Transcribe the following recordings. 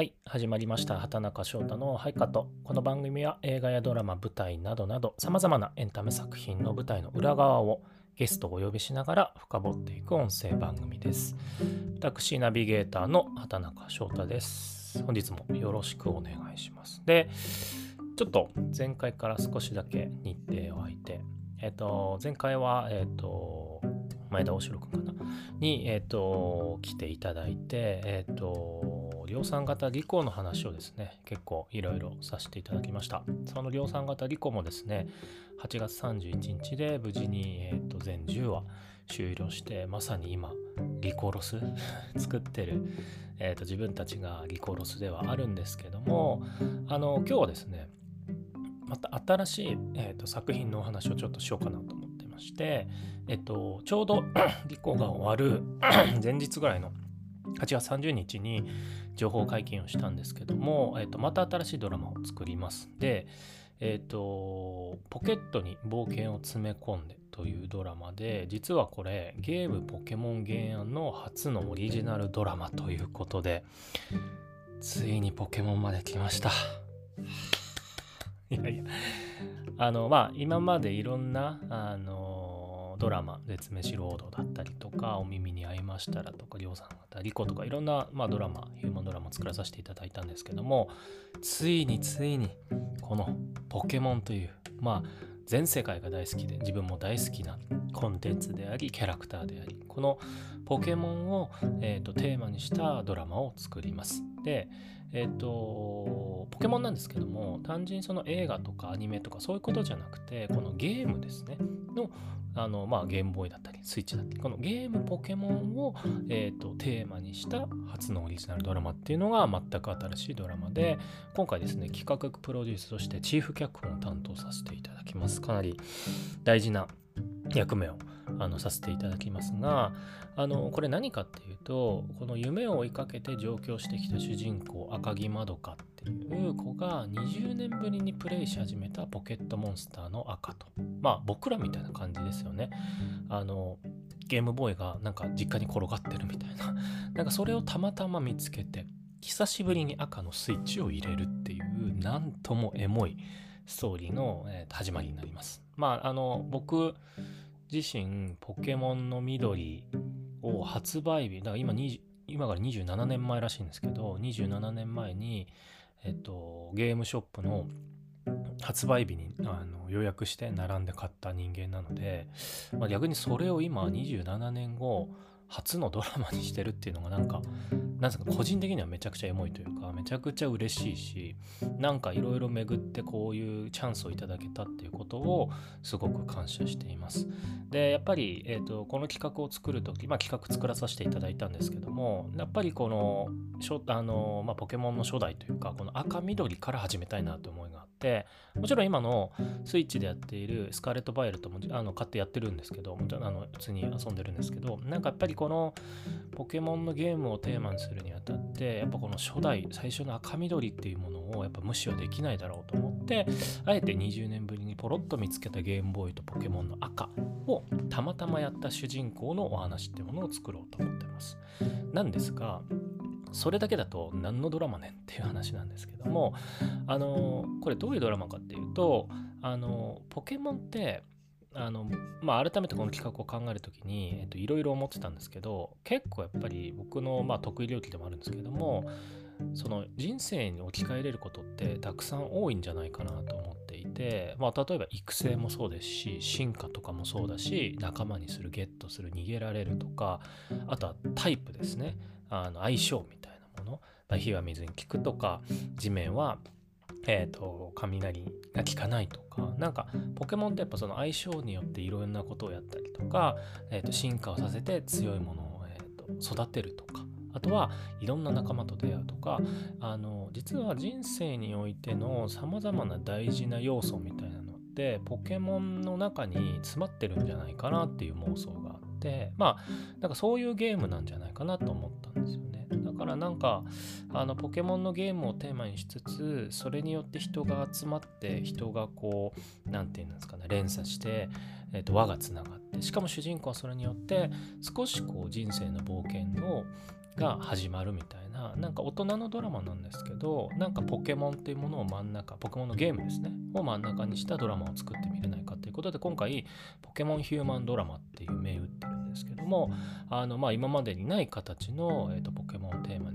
はい始まりました。畑中翔太の「ハイカット」この番組は映画やドラマ舞台などなどさまざまなエンタメ作品の舞台の裏側をゲストをお呼びしながら深掘っていく音声番組です。私ナビゲーターの畑中翔太です。本日もよろしくお願いします。でちょっと前回から少しだけ日程を空いてえっ、と前回はえっ、と前田大城君かな？にえっ、と来ていただいてえっ、と量産型リコの話をですね、結構いろいろさせていただきました。その量産型リコもですね、8月31日で無事に、えー、と全10話終了して、まさに今、リコロス 作ってる、えー、と自分たちがリコロスではあるんですけども、あの、今日はですね、また新しい、えー、と作品のお話をちょっとしようかなと思ってまして、えっと、ちょうど リコが終わる 前日ぐらいの8月30日に情報解禁をしたんですけども、えー、とまた新しいドラマを作ります。で、え、ー、と、ポケットに冒険を詰め込んでというドラマで、実はこれ、ゲームポケモン原案の初のオリジナルドラマということで、ついにポケモンまで来ました。いやいや、あの、まあ、今までいろんな、あの、ドラマ「絶滅ロード」だったりとか「お耳に合いましたら」とか「りょうさん方リコ」とかいろんな、まあ、ドラマヒューマンドラマ作らさせていただいたんですけどもついについにこの「ポケモン」というまあ全世界が大好きで自分も大好きなコンテンツでありキャラクターでありこのポケモンを、えーと、テーマにしたドラマを作ります。で、えっ、ー、と、ポケモンなんですけども単純にその映画とかアニメとかそういうことじゃなくてこのゲームですねのあの、まあ、ゲームボーイだったり、スイッチだったり、このゲームポケモンを、えーと、テーマにした初のオリジナルドラマっていうのが全く新しいドラマで、今回ですね、企画プロデュースとしてチーフ脚本を担当させていただきます。かなり大事な役目をあのさせていただきますがあのこれ何かっていうとこの夢を追いかけて上京してきた主人公赤木まどかっていう子が20年ぶりにプレイし始めたポケットモンスターの赤と。まあ僕らみたいな感じですよね。あのゲームボーイがなんか実家に転がってるみたいな。なんかそれをたまたま見つけて久しぶりに赤のスイッチを入れるっていうなんともエモいストーリーの、始まりになります。まああの僕自身ポケモンの緑を発売日だから今今から27年前らしいんですけど27年前に、えっと、ゲームショップの発売日にあの予約して並んで買った人間なので、まあ、逆にそれを今27年後初のドラマにしてるっていうのがなんかなんすか個人的にはめちゃくちゃエモいというかめちゃくちゃ嬉しいしなんかいろいろ巡ってこういうチャンスをいただけたっていうことをすごく感謝しています。でやっぱり、えーと、この企画を作る時、まあ、企画作らさせていただいたんですけどもやっぱりこのあの、まあ、ポケモンの初代というかこの赤緑から始めたいなという思いがあってもちろん今のスイッチでやっているスカーレット・バイエルトもあの買ってやってるんですけどあの普通に遊んでるんですけどなんかやっぱりこのポケモンのゲームをテーマにするにあたってやっぱこの初代最初の赤緑っていうものをやっぱ無視はできないだろうと思ってあえて20年ぶりにポロッと見つけたゲームボーイとポケモンの赤をたまたまやった主人公のお話っていうものを作ろうと思ってます。なんですがそれだけだと何のドラマねんっていう話なんですけどもあのこれどういうドラマかっていうとあのポケモンってあのまあ、改めてこの企画を考える時にいろいろ思ってたんですけど結構やっぱり僕のまあ得意領域でもあるんですけどもその人生に置き換えれることってたくさん多いんじゃないかなと思っていて、まあ、例えば育成もそうですし進化とかもそうだし仲間にするゲットする逃げられるとかあとはタイプですね。あの相性みたいな。もの火は水に効くとか地面はえーと、雷が効かないとかなんかポケモンってやっぱその相性によっていろんなことをやったりとか、えーと、進化をさせて強いものを、えーと、育てるとかあとはいろんな仲間と出会うとかあの実は人生においてのさまざまな大事な要素みたいなのってポケモンの中に詰まってるんじゃないかなっていう妄想があってまあなんかそういうゲームなんじゃないかなと思ったんですよね。からなんかあのポケモンのゲームをテーマにしつつそれによって人が集まって人がこう何て言うんですかね連鎖して、えー、と輪がつながってしかも主人公はそれによって少しこう人生の冒険をが始まるみたいななんか大人のドラマなんですけどなんかポケモンっていうものを真ん中ポケモンのゲームですねを真ん中にしたドラマを作ってみれないかということで今回ポケモンヒューマンドラマっていう銘打ってるんですけどもあのまあ今までにない形の、えーと、ポケモン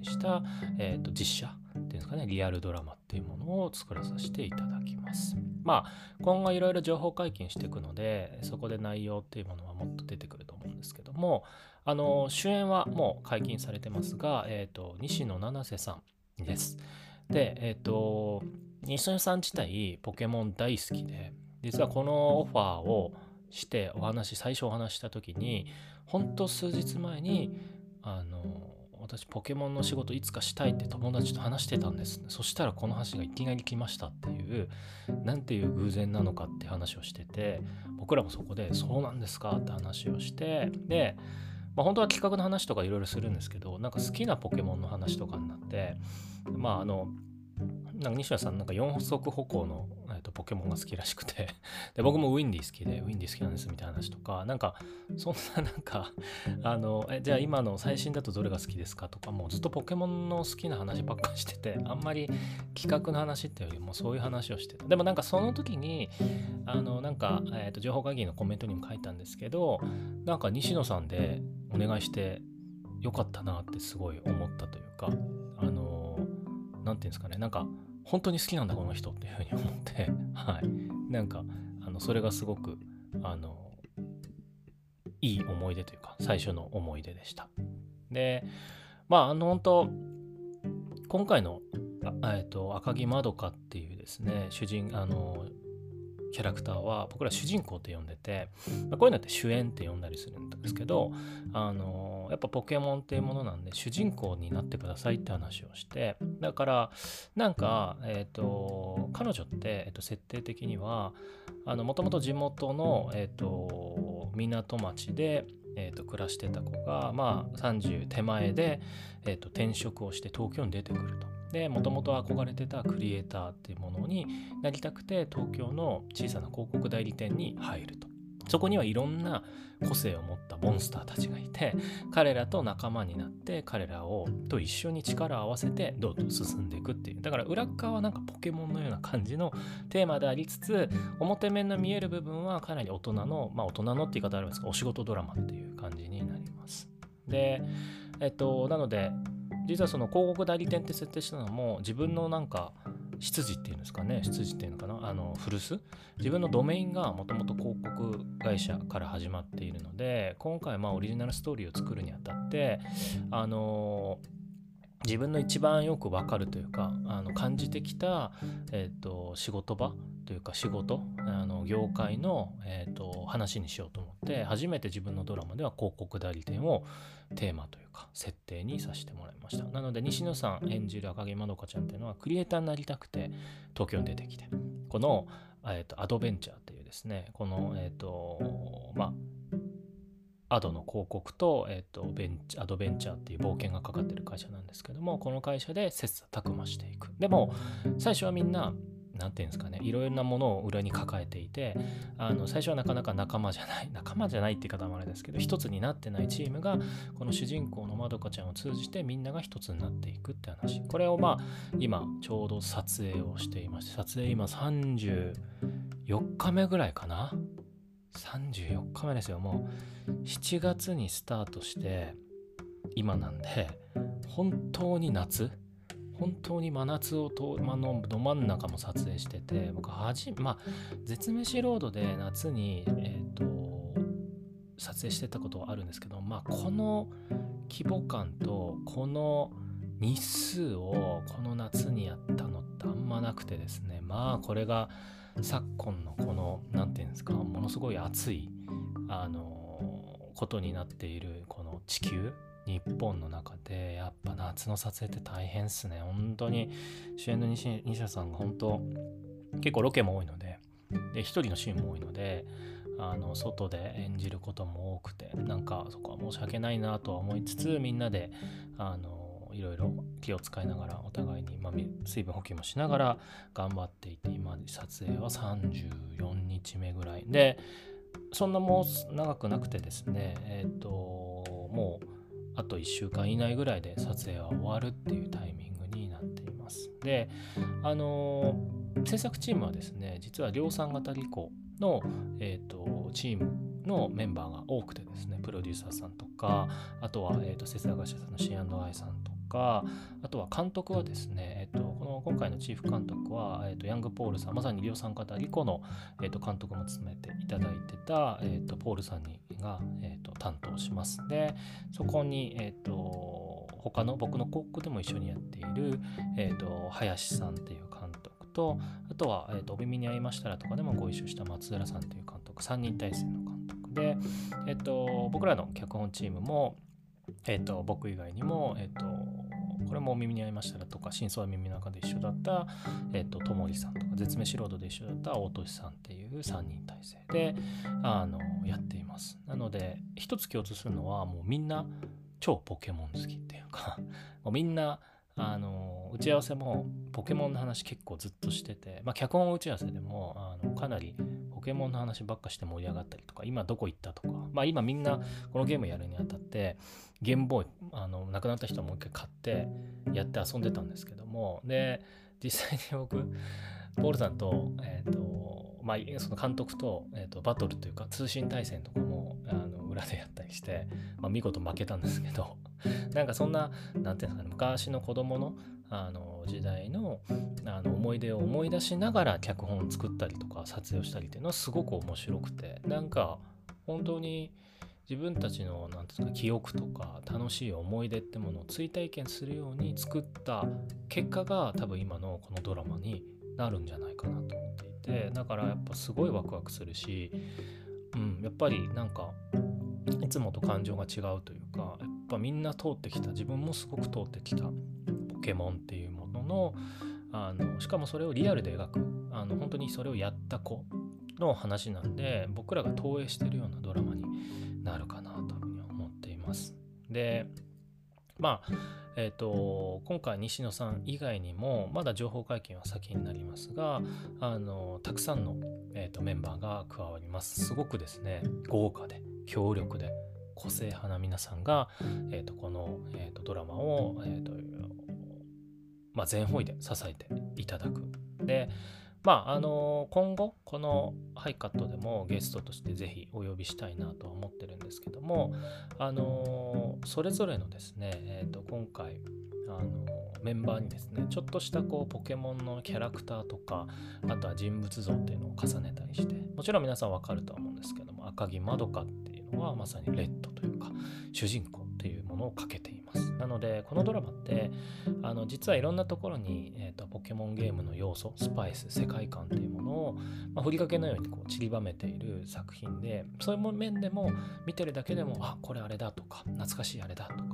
にした、えーと実写っていうんですかねリアルドラマっていうものを作らさせていただきます。まあ今後いろいろ情報解禁していくのでそこで内容っていうものはもっと出てくると思うんですけどもあの主演はもう解禁されてますが、えーと、西野七瀬さんです。で、えっ、ー、と西野さん自体ポケモン大好きで実はこのオファーをしてお話最初お話した時に本当数日前にあの私ポケモンの仕事いつかしたいって友達と話してたんです、そしたらこの話がいきなり来ましたっていう何ていう偶然なのかって話をしてて僕らもそこでそうなんですかって話をしてでまあ、本当は企画の話とかいろいろするんですけどなんか好きなポケモンの話とかになってまああのなんか西田さんなんか4足歩行の、ー、とポケモンが好きらしくて。で僕もウィンディ好きでウィンディ好きなんですみたいな話とかなんかそんななんか あのえじゃあ今の最新だとどれが好きですかとかもうずっとポケモンの好きな話ばっかしててあんまり企画の話っていうよりもそういう話をしてた。でもなんかその時にあのなんか、えー、と情報会議のコメントにも書いたんですけどなんか西野さんでお願いしてよかったなってすごい思ったというかあの何て言うんですかねなんか本当に好きなんだこの人っていうふうに思ってはい。なんかあのそれがすごくあのいい思い出というか最初の思い出でした。でまああの本当今回のえっと赤木まどかっていうですね主人あのキャラクターは僕ら主人公って呼んでて、まあ、こういうのって主演って呼んだりするんですけどあのやっぱポケモンっていうものなんで主人公になってくださいって話をしてだからなんかえ、ー、と彼女って、えー、と設定的にはもともと地元の、えーと、港町でえーと、暮らしてた子が、まあ、30手前で、えーと転職をして東京に出てくると。でもともと憧れてたクリエイターっていうものになりたくて東京の小さな広告代理店に入ると。そこにはいろんな個性を持ったモンスターたちがいて彼らと仲間になって彼らをと一緒に力を合わせてどんどん進んでいくっていう。だから裏側はなんかポケモンのような感じのテーマでありつつ表面の見える部分はかなり大人のまあ大人のって言い方あるんですがお仕事ドラマっていう感じになります。でえっとなので実はその広告代理店って設定したのも自分のなんか出自っていうんですかね出自っていうのかなあの古巣？自分のドメインがもともと広告会社から始まっているので今回まあオリジナルストーリーを作るにあたってあの自分の一番よくわかるというかあの感じてきた、えーと、仕事場というか仕事あの業界の、えーと話にしようと思って初めて自分のドラマでは広告代理店をテーマというか設定にさせてもらいました。なので西野さん演じる赤木まどかちゃんっていうのはクリエイターになりたくて東京に出てきてこの、えーと、アドベンチャーっていうですねこのえ、ー、とまあアドの広告と,、えーと、ベンチアドベンチャーっていう冒険がかかってる会社なんですけどもこの会社で切磋琢磨していく。でも最初はみんな何て言うんですかねいろいろなものを裏に抱えていてあの最初はなかなか仲間じゃない 仲間じゃないって言い方もあれですけど一つになってないチームがこの主人公のまどかちゃんを通じてみんなが一つになっていくって話。これをまあ今ちょうど撮影をしていまして撮影今34日目ぐらいかな34日目ですよ。もう7月にスタートして今なんで本当に夏本当に真夏をと、ま、のど真ん中も撮影してて僕はじまあ絶飯ロードで夏にえ、ー、と撮影してたことはあるんですけどまあこの規模感とこの日数をこの夏にやったのってあんまなくてですね。まあこれが昨今のこの何て言うんですかものすごい暑いあのことになっているこの地球日本の中でやっぱ夏の撮影って大変っすね。本当に主演の西西田さんが本当結構ロケも多いのでで一人のシーンも多いのであの外で演じることも多くてなんかそこは申し訳ないなとは思いつつみんなであのいろいろ気を使いながらお互いに、まあ、水分補給もしながら頑張っていて今撮影は34日目ぐらい。でそんなもう長くなくてですねえっ、ー、ともうあと1週間以内ぐらいで撮影は終わるっていうタイミングになっています。であの制作チームはですね実は量産型リコの、えーと、チームのメンバーが多くてですねプロデューサーさんとかあとは、えーと、制作会社さんの C&I さんとかあとは監督はですね、えーと、この今回のチーフ監督は、えー、とヤングポールさんまさに量産型リコの、えー、と監督も務めていただいてた、えー、とポールさんにが、えー、と担当します。でそこに、えー、と他の僕のコックでも一緒にやっている、えー、と林さんっていう監督とあとは、えーと「お耳に合いましたら」とかでもご一緒した松浦さんという監督3人体制の監督で、えーと、僕らの脚本チームも、えーと、僕以外にも、えーと、これもお耳に合いましたらとか、真相は耳の中で一緒だった、えっ、と、ともりさんとか、絶滅ロードで一緒だった大俊さんっていう3人体制で、あの、やっています。なので、一つ共通するのは、もうみんな超ポケモン好きっていうか もうみんな、あの打ち合わせもポケモンの話結構ずっとしてて、まあ、脚本打ち合わせでもあのかなりポケモンの話ばっかして盛り上がったりとか今どこ行ったとか、まあ、今みんなこのゲームやるにあたってゲームボーイあの亡くなった人はもう一回買ってやって遊んでたんですけどもで実際に僕ポールさんと,、えーとまあ、その監督と,、えーとバトルというか通信対戦とかもあの裏でやったりして、まあ、見事負けたんですけどなんかそんな何て言うんですかね昔の子供のあの時代のあの思い出を思い出しながら脚本を作ったりとか撮影をしたりっていうのはすごく面白くてなんか本当に自分たちの何て言うんですか記憶とか楽しい思い出ってものを追体験するように作った結果が多分今のこのドラマになるんじゃないかなと思っていてだからやっぱすごいワクワクするし、うん、やっぱりなんかいつもと感情が違うというかやっぱみんな通ってきた自分もすごく通ってきたケモンっていうもののあのしかもそれをリアルで描くあの本当にそれをやった子の話なんで僕らが投影してるようなドラマになるかなというふうに思っています。でまあえーと、今回西野さん以外にもまだ情報解禁は先になりますがあのたくさんの、えーとメンバーが加わりますすごくですね豪華で強力で個性派な皆さんが、えーと、この、えーと、ドラマを、えーとまあ、全方位で支えていただく。でまああの今後このハイカットでもゲストとしてぜひお呼びしたいなとは思ってるんですけどもあのそれぞれのですね、えー、と今回あのメンバーにですねちょっとしたこうポケモンのキャラクターとかあとは人物像っていうのを重ねたりしてもちろん皆さんわかるとは思うんですけども赤木まどかっていうのはまさにレッドというか主人公のをかけています。なのでこのドラマってあの実はいろんなところに、えーと、ポケモンゲームの要素スパイス世界観っていうものを、まあ、ふりかけのようにこう散りばめている作品でそういう面でも見てるだけでもあこれあれだとか懐かしいあれだとか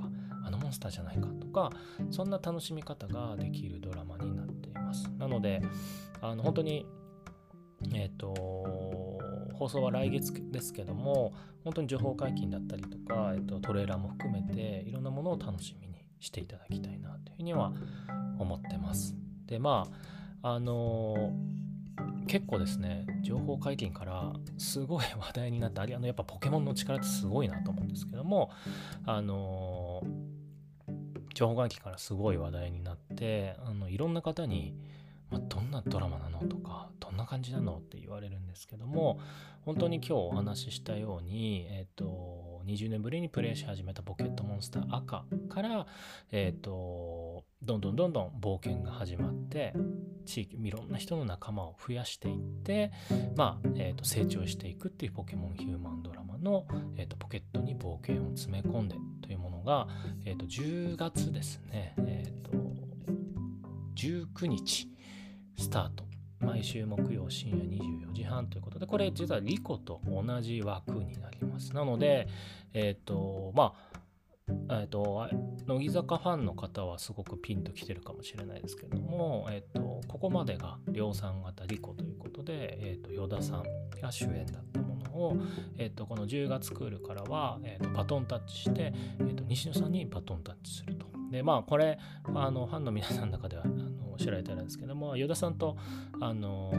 あのモンスターじゃないかとかそんな楽しみ方ができるドラマになっています。なのであの本当にえっ、ー、と放送は来月ですけども本当に情報解禁だったりとか、えっと、トレーラーも含めていろんなものを楽しみにしていただきたいなというふうには思ってます。でまああのー、結構ですね情報解禁からすごい話題になってあれあのやっぱポケモンの力ってすごいなと思うんですけどもあのー、情報解禁からすごい話題になってあのいろんな方にまあ、どんなドラマなのとかどんな感じなの？って言われるんですけども本当に今日お話ししたように、えーと、20年ぶりにプレイし始めたポケットモンスター赤から、えーと、どんどんどんどん冒険が始まって地域いろんな人の仲間を増やしていって、まあえーと、成長していくっていうポケモンヒューマンドラマの、えー、とポケットに冒険を詰め込んでというものが、えー、と10月ですね、えー、と19日スタート。毎週木曜深夜24時半ということで、これ実はリコと同じ枠になります。なので、えっ、ー、と、まあ、えっ、ー、と、乃木坂ファンの方はすごくピンときてるかもしれないですけども、えっ、ー、と、ここまでが量産型リコということで、えっ、と、依田さんが主演だったものを、えっ、と、この10月クールからは、えっ、と、バトンタッチして、えっ、と、西野さんにバトンタッチすると。で、まあ、これ、あの、ファンの皆さんの中では、あの知られてるんですけども依田さんとあの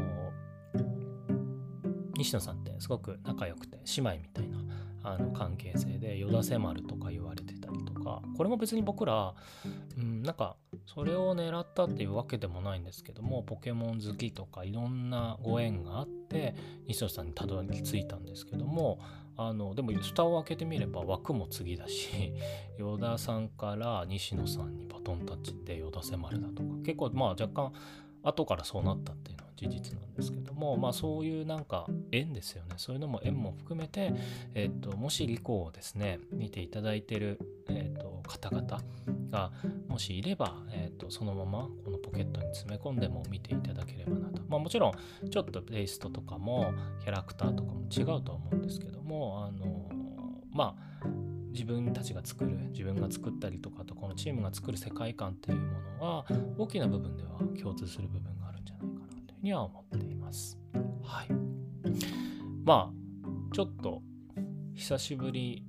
西野さんってすごく仲良くて姉妹みたいなあの関係性で「よだせ丸」とか言われてたりとかこれも別に僕ら、うん、なんかそれを狙ったっていうわけでもないんですけどもポケモン好きとかいろんなご縁があって西野さんにたどり着いたんですけどもあのでも蓋を開けてみれば枠も次だし与田さんから西野さんにバトンタッチで与田せ丸だとか結構まあ若干後からそうなったっていうのは事実なんですけどもまあそういうなんか縁ですよね。そういうのも縁も含めて、えーと、もしリコをですね見ていただいてる、えーと、方々がもしいれば、えーと、そのままこのポケットに詰め込んでも見ていただければなと。まあもちろんちょっとテイストとかもキャラクターとかも違うとは思うんですけどもあのまあ自分たちが作る自分が作ったりとかとこのチームが作る世界観っていうものは大きな部分では共通する部分ふうには思っています。はい。まあちょっと久しぶり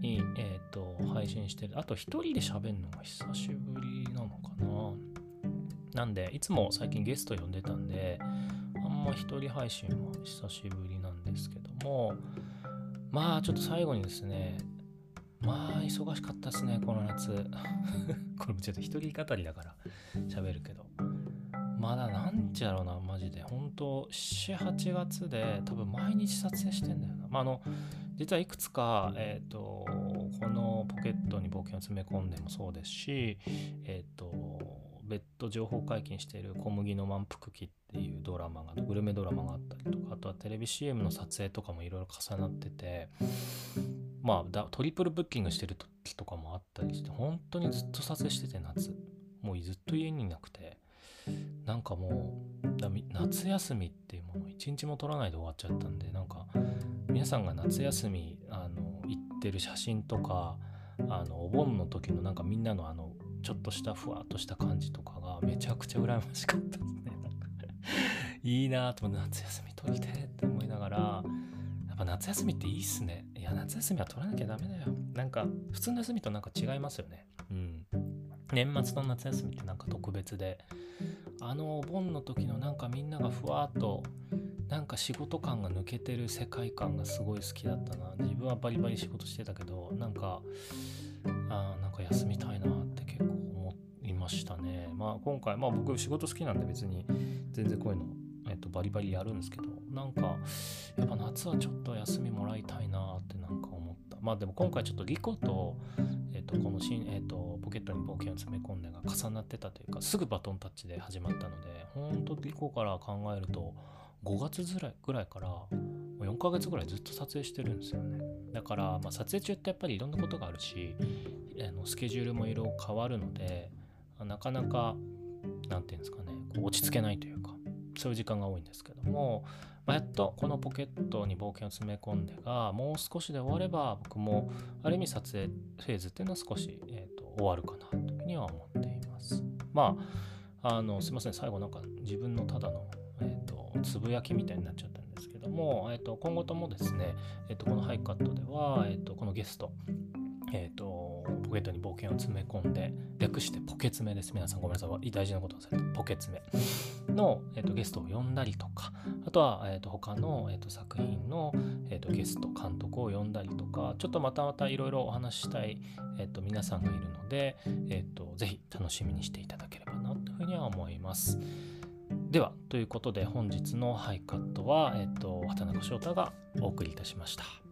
に、えーと、配信してる。あと一人で喋るのが久しぶりなのかな。なんでいつも最近ゲスト呼んでたんであんま一人配信は久しぶりなんですけども。まあちょっと最後にですねまあ忙しかったですねこの夏。これもちょっと一人語りだから喋るけど。まだなんちゃろうなマジで。本当78月で多分毎日撮影してんだよな。まああの実はいくつかえっ、ー、とこのポケットに冒険を詰め込んでもそうですしえっ、ー、と別途情報解禁している「小麦の満腹期」っていうドラマがグルメドラマがあったりとかあとはテレビ CM の撮影とかもいろいろ重なっててまあだトリプルブッキングしてる時とかもあったりして本当にずっと撮影してて夏。もうずっと家にいなくてなんかもう夏休みっていうものを一日も撮らないで終わっちゃったんでなんか皆さんが夏休みあの行ってる写真とかあのお盆の時のなんかみんなのあのちょっとしたふわっとした感じとかがめちゃくちゃ羨ましかったですね。いいなと思って夏休み撮りてって思いながらやっぱ夏休みっていいっすね。いや、夏休みは取らなきゃダメだよ。なんか、普通の休みとなんか違いますよね。うん。年末の夏休みってなんか特別で、あのお盆の時のなんかみんながふわっと、なんか仕事感が抜けてる世界観がすごい好きだったな。自分はバリバリ仕事してたけど、なんか、あなんか休みたいなって結構思いましたね。まあ今回、まあ僕仕事好きなんで別に全然こういうのえっと、バリバリやるんですけどなんかやっぱ夏はちょっと休みもらいたいなってなんか思ったまあでも今回ちょっとリコと,、とこの新、えっと、ポケットに冒険を詰め込んでが重なってたというかすぐバトンタッチで始まったので本当リコから考えると5月ぐらいぐらいから4ヶ月ぐらいずっと撮影してるんですよね。だから、まあ、撮影中ってやっぱりいろんなことがあるしあのスケジュールもいろいろ変わるのでなかなか何て言うんですかね落ち着けないというかそういう時間が多いんですけども、まあ、やっとこのポケットに冒険を詰め込んでがもう少しで終われば僕もある意味撮影フェーズっていうのは少し、えーと、終わるかなというふうには思っています。まああのすいません最後なんか自分のただの、えーと、つぶやきみたいになっちゃったんですけども、えーと、今後ともですね、えー、とこのハイカットでは、えー、とこのゲストえ、ー、と、ポケットに冒険を詰め込んで、略してポケ詰めです。皆さんごめんなさい。大事なことをされた。ポケ詰めの、えーと、ゲストを呼んだりとか、あとは、えーと、他の、えーと、作品の、えー、とゲスト、監督を呼んだりとか、ちょっとまたまたいろいろお話ししたい、えー、と皆さんがいるので、えー、とぜひ楽しみにしていただければなというふうには思います。では、ということで本日のハイカットは、え、ー、と、畑中翔太がお送りいたしました。